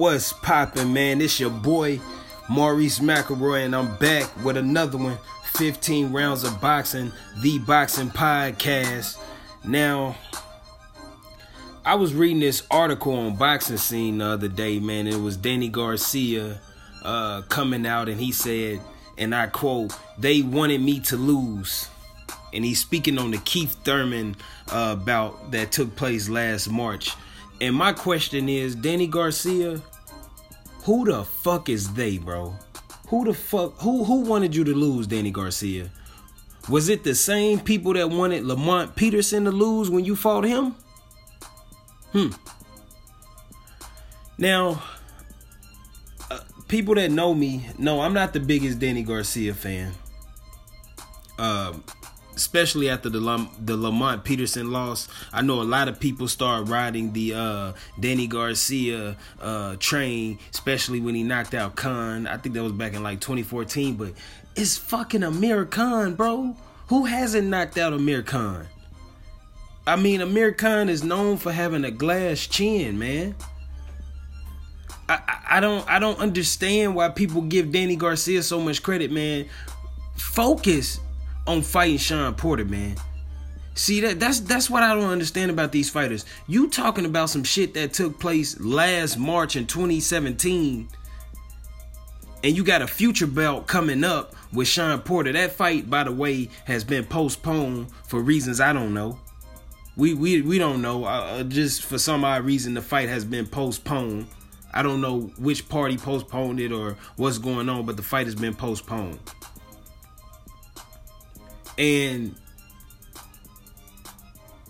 What's poppin', man? It's your boy Maurice McElroy, and I'm back with another one 15 rounds of boxing, the boxing podcast. Now, I was reading this article on boxing scene the other day, man. It was Danny Garcia uh, coming out, and he said, and I quote, they wanted me to lose. And he's speaking on the Keith Thurman uh, bout that took place last March. And my question is, Danny Garcia, who the fuck is they, bro? Who the fuck who who wanted you to lose, Danny Garcia? Was it the same people that wanted Lamont Peterson to lose when you fought him? Hmm. Now, uh, people that know me know I'm not the biggest Danny Garcia fan. Um, especially after the Lam- the Lamont Peterson loss. I know a lot of people start riding the uh, Danny Garcia uh, train, especially when he knocked out Khan. I think that was back in like 2014, but it's fucking Amir Khan, bro. Who hasn't knocked out Amir Khan? I mean, Amir Khan is known for having a glass chin, man. I, I, don't I don't understand why people give Danny Garcia so much credit, man. Focus on fighting Shawn Porter, man. See that that's that's what I don't understand about these fighters. You talking about some shit that took place last March in 2017 and you got a future belt coming up with Shawn Porter. That fight, by the way, has been postponed for reasons I don't know. We we we don't know. Uh, uh just for some odd reason, the fight has been postponed. I don't know which party postponed it or what's going on, but the fight has been postponed. And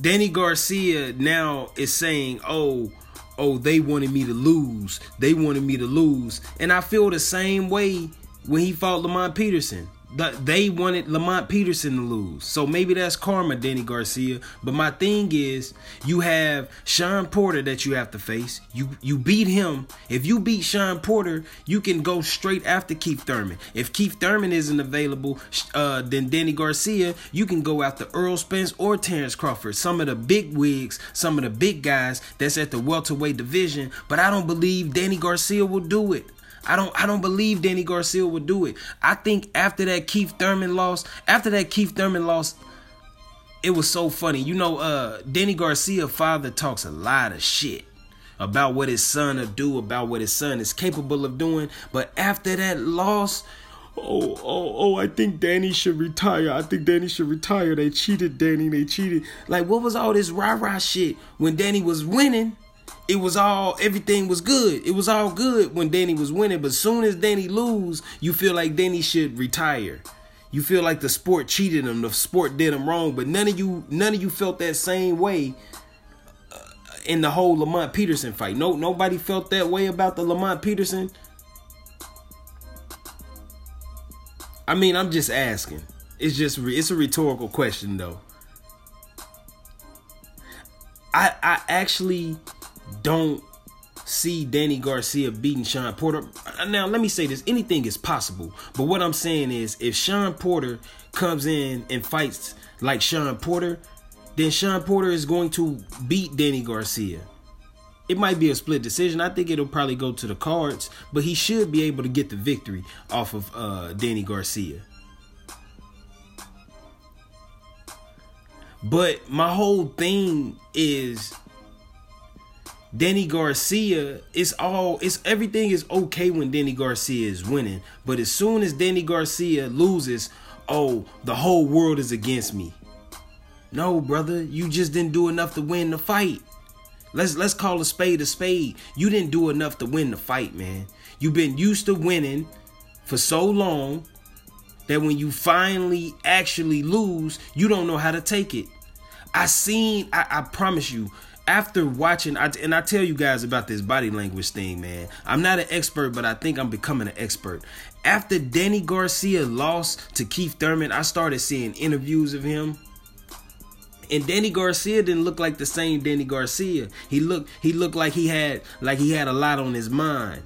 Danny Garcia now is saying, "Oh, oh, they wanted me to lose. They wanted me to lose." And I feel the same way when he fought Lamont Peterson they wanted Lamont Peterson to lose. So maybe that's karma, Danny Garcia. But my thing is, you have Shawn Porter that you have to face. You you beat him. If you beat Shawn Porter, you can go straight after Keith Thurman. If Keith Thurman isn't available, uh, then Danny Garcia, you can go after Errol Spence or Terrence Crawford. Some of the big wigs, some of the big guys that's at the welterweight division. But I don't believe Danny Garcia will do it. I don't I don't believe Danny Garcia would do it. I think after that Keith Thurman loss, after that Keith Thurman loss, it was so funny. You know, uh Danny Garcia father talks a lot of shit about what his son will do, about what his son is capable of doing. But after that loss, oh, oh, oh, I think Danny should retire. I think Danny should retire. They cheated Danny. They cheated. Like, what was all this rah rah shit when Danny was winning? It was all everything was good. It was all good when Danny was winning, but soon as Danny lose, you feel like Danny should retire. You feel like the sport cheated him, the sport did him wrong, but none of you none of you felt that same way uh, in the whole Lamont Peterson fight. No nobody felt that way about the Lamont Peterson. I mean, I'm just asking. It's just it's a rhetorical question though. I I actually don't see Danny Garcia beating Shawn Porter. Now, let me say this anything is possible. But what I'm saying is, if Shawn Porter comes in and fights like Shawn Porter, then Sean Porter is going to beat Danny Garcia. It might be a split decision. I think it'll probably go to the cards, but he should be able to get the victory off of uh, Danny Garcia. But my whole thing is Danny Garcia, it's all it's everything is okay when Danny Garcia is winning, but as soon as Danny Garcia loses, oh, the whole world is against me. No, brother, you just didn't do enough to win the fight. Let's let's call a spade a spade. You didn't do enough to win the fight, man. You've been used to winning for so long that when you finally actually lose, you don't know how to take it. I seen, I, I promise you, after watching, I, and I tell you guys about this body language thing, man. I'm not an expert, but I think I'm becoming an expert. After Danny Garcia lost to Keith Thurman, I started seeing interviews of him. And Danny Garcia didn't look like the same Danny Garcia. He looked he looked like he had like he had a lot on his mind.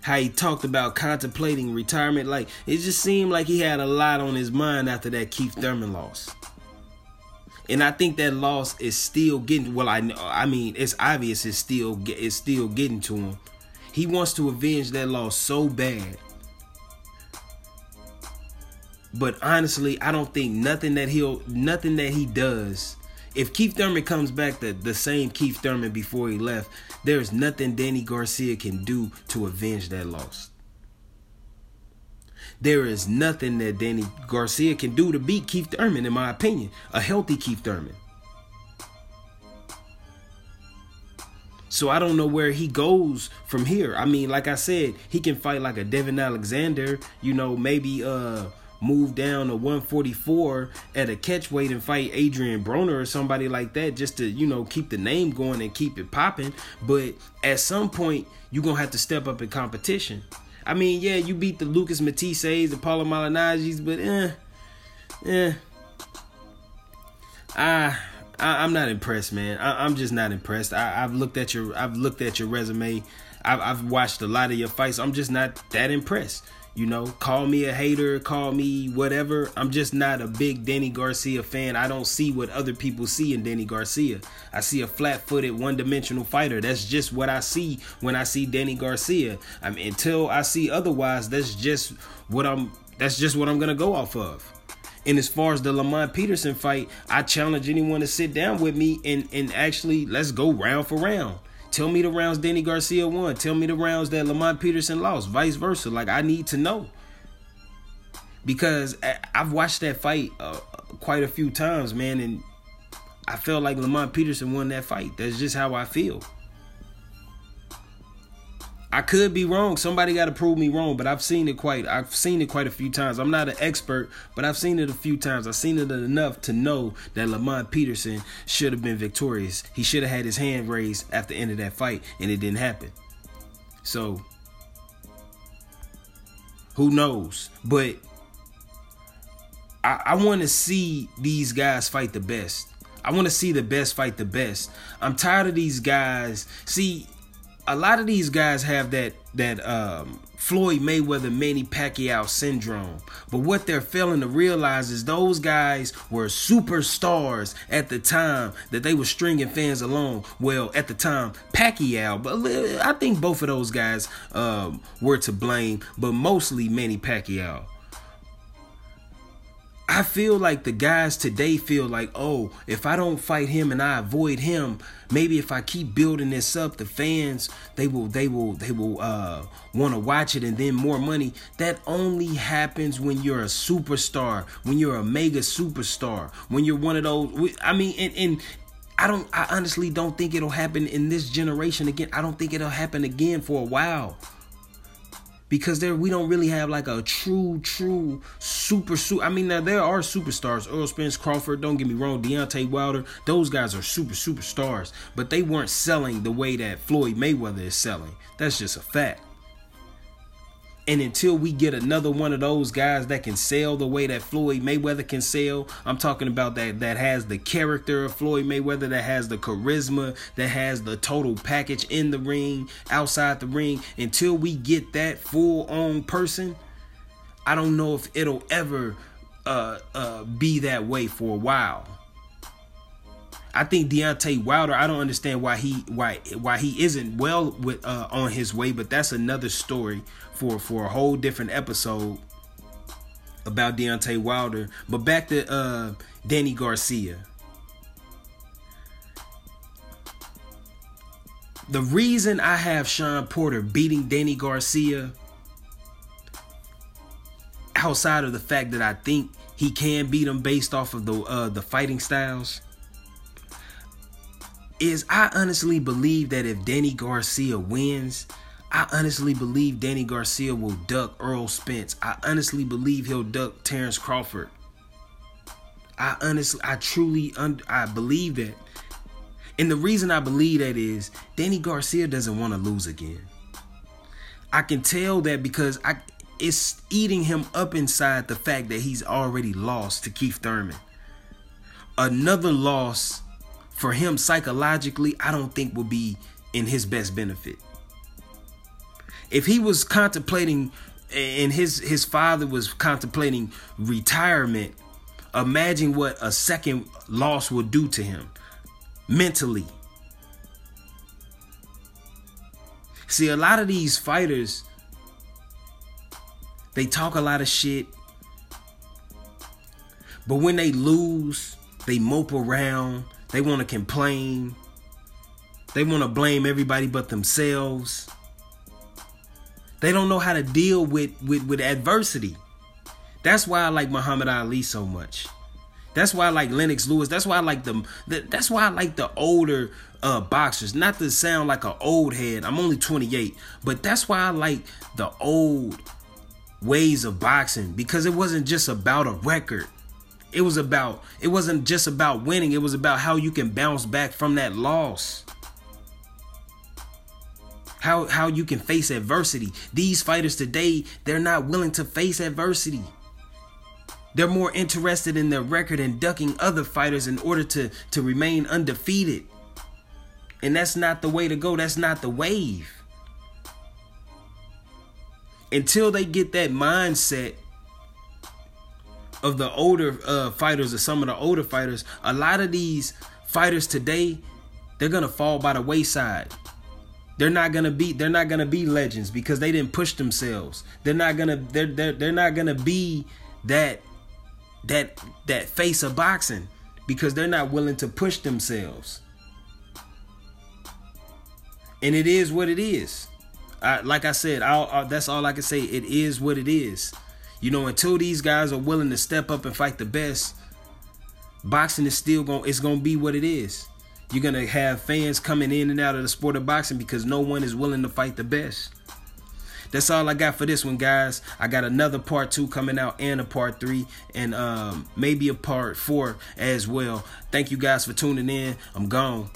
How he talked about contemplating retirement, like it just seemed like he had a lot on his mind after that Keith Thurman loss. And I think that loss is still getting. Well, I. I mean, it's obvious. It's still. It's still getting to him. He wants to avenge that loss so bad. But honestly, I don't think nothing that he'll, nothing that he does. If Keith Thurman comes back the, the same Keith Thurman before he left, there's nothing Danny Garcia can do to avenge that loss. There is nothing that Danny Garcia can do to beat Keith Thurman, in my opinion. A healthy Keith Thurman. So I don't know where he goes from here. I mean, like I said, he can fight like a Devon Alexander, you know, maybe uh move down to 144 at a catch weight and fight Adrien Broner or somebody like that just to, you know, keep the name going and keep it popping. But at some point, you're going to have to step up in competition. I mean, yeah, you beat the Lucas Matthysses, the Paulo Malignaggi's, but eh, eh. I, I, am not impressed, man. I, am just not impressed. I, have looked at your, I've looked at your resume. I've, I've watched a lot of your fights. I'm just not that impressed. You know, call me a hater, call me whatever. I'm just not a big Danny Garcia fan. I don't see what other people see in Danny Garcia. I see a flat-footed, one-dimensional fighter. That's just what I see when I see Danny Garcia. I mean, until I see otherwise, that's just what I'm. That's just what I'm gonna go off of. And as far as the Lamont Peterson fight, I challenge anyone to sit down with me and and actually let's go round for round. Tell me the rounds Danny Garcia won. Tell me the rounds that Lamont Peterson lost. Vice versa. Like I need to know because I've watched that fight uh, quite a few times, man, and I felt like Lamont Peterson won that fight. That's just how I feel. I could be wrong. Somebody got to prove me wrong, but I've seen it quite. I've seen it quite a few times. I'm not an expert, but I've seen it a few times. I've seen it enough to know that Lamont Peterson should have been victorious. He should have had his hand raised after the end of that fight, and it didn't happen. So, who knows? But I, I want to see these guys fight the best. I want to see the best fight the best. I'm tired of these guys. See, a lot of these guys have that that um, Floyd Mayweather Manny Pacquiao syndrome. But what they're failing to realize is those guys were superstars at the time that they were stringing fans along. Well, at the time, Pacquiao, but I think both of those guys um, were to blame, but mostly Manny Pacquiao. I feel like the guys today feel like, oh, if I don't fight him and I avoid him, maybe if I keep building this up, the fans they will they will they will uh want to watch it and then more money. That only happens when you're a superstar, when you're a mega superstar, when you're one of those. I mean, and and I don't. I honestly don't think it'll happen in this generation again. I don't think it'll happen again for a while because there we don't really have like a true, true super super. I mean, now there are superstars. Errol Spence, Crawford. Don't get me wrong. Deontay Wilder. Those guys are super superstars, but they weren't selling the way that Floyd Mayweather is selling. That's just a fact. And until we get another one of those guys that can sell the way that Floyd Mayweather can sell, I'm talking about that that has the character of Floyd Mayweather, that has the charisma, that has the total package in the ring, outside the ring. Until we get that full on person, I don't know if it'll ever uh, uh, be that way for a while. I think Deontay Wilder. I don't understand why he why why he isn't well with uh, on his way, but that's another story for for a whole different episode about Deontay Wilder. But back to uh, Danny Garcia. The reason I have Shawn Porter beating Danny Garcia, outside of the fact that I think he can beat him based off of the uh, the fighting styles, is I honestly believe that if Danny Garcia wins, I honestly believe Danny Garcia will duck Errol Spence. I honestly believe he'll duck Terrence Crawford. I honestly, I truly, un- I believe that. And the reason I believe that is Danny Garcia doesn't want to lose again. I can tell that because I, it's eating him up inside the fact that he's already lost to Keith Thurman. Another loss for him psychologically, I don't think will be in his best benefit. If he was contemplating and his his father was contemplating retirement, imagine what a second loss would do to him mentally. See, a lot of these fighters, they talk a lot of shit, but when they lose, they mope around, they want to complain, they want to blame everybody but themselves. They don't know how to deal with, with, with adversity. That's why I like Muhammad Ali so much. That's why I like Lennox Lewis. That's why I like the, the that's why I like the older uh, boxers. Not to sound like an old head. I'm only 28, but that's why I like the old ways of boxing because it wasn't just about a record. It was about it wasn't just about winning. It was about how you can bounce back from that loss. How how you can face adversity. These fighters today, they're not willing to face adversity. They're more interested in their record and ducking other fighters in order to, to remain undefeated. And that's not the way to go. That's not the wave. Until they get that mindset of the older uh, fighters or some of the older fighters, a lot of these fighters today, they're gonna fall by the wayside. They're not gonna be they're not gonna be legends because they didn't push themselves. They're not gonna they're they're, they're not gonna be that that that face of boxing because they're not willing to push themselves. And it is what it is. I, like I said, I'll, I'll, that's all I can say. It is what it is. You know, until these guys are willing to step up and fight the best, boxing is still going. It's going to be what it is. You're gonna have fans coming in and out of the sport of boxing because no one is willing to fight the best. That's all I got for this one, guys. I got another part two coming out and a part three, and um, maybe a part four as well. Thank you guys for tuning in. I'm gone.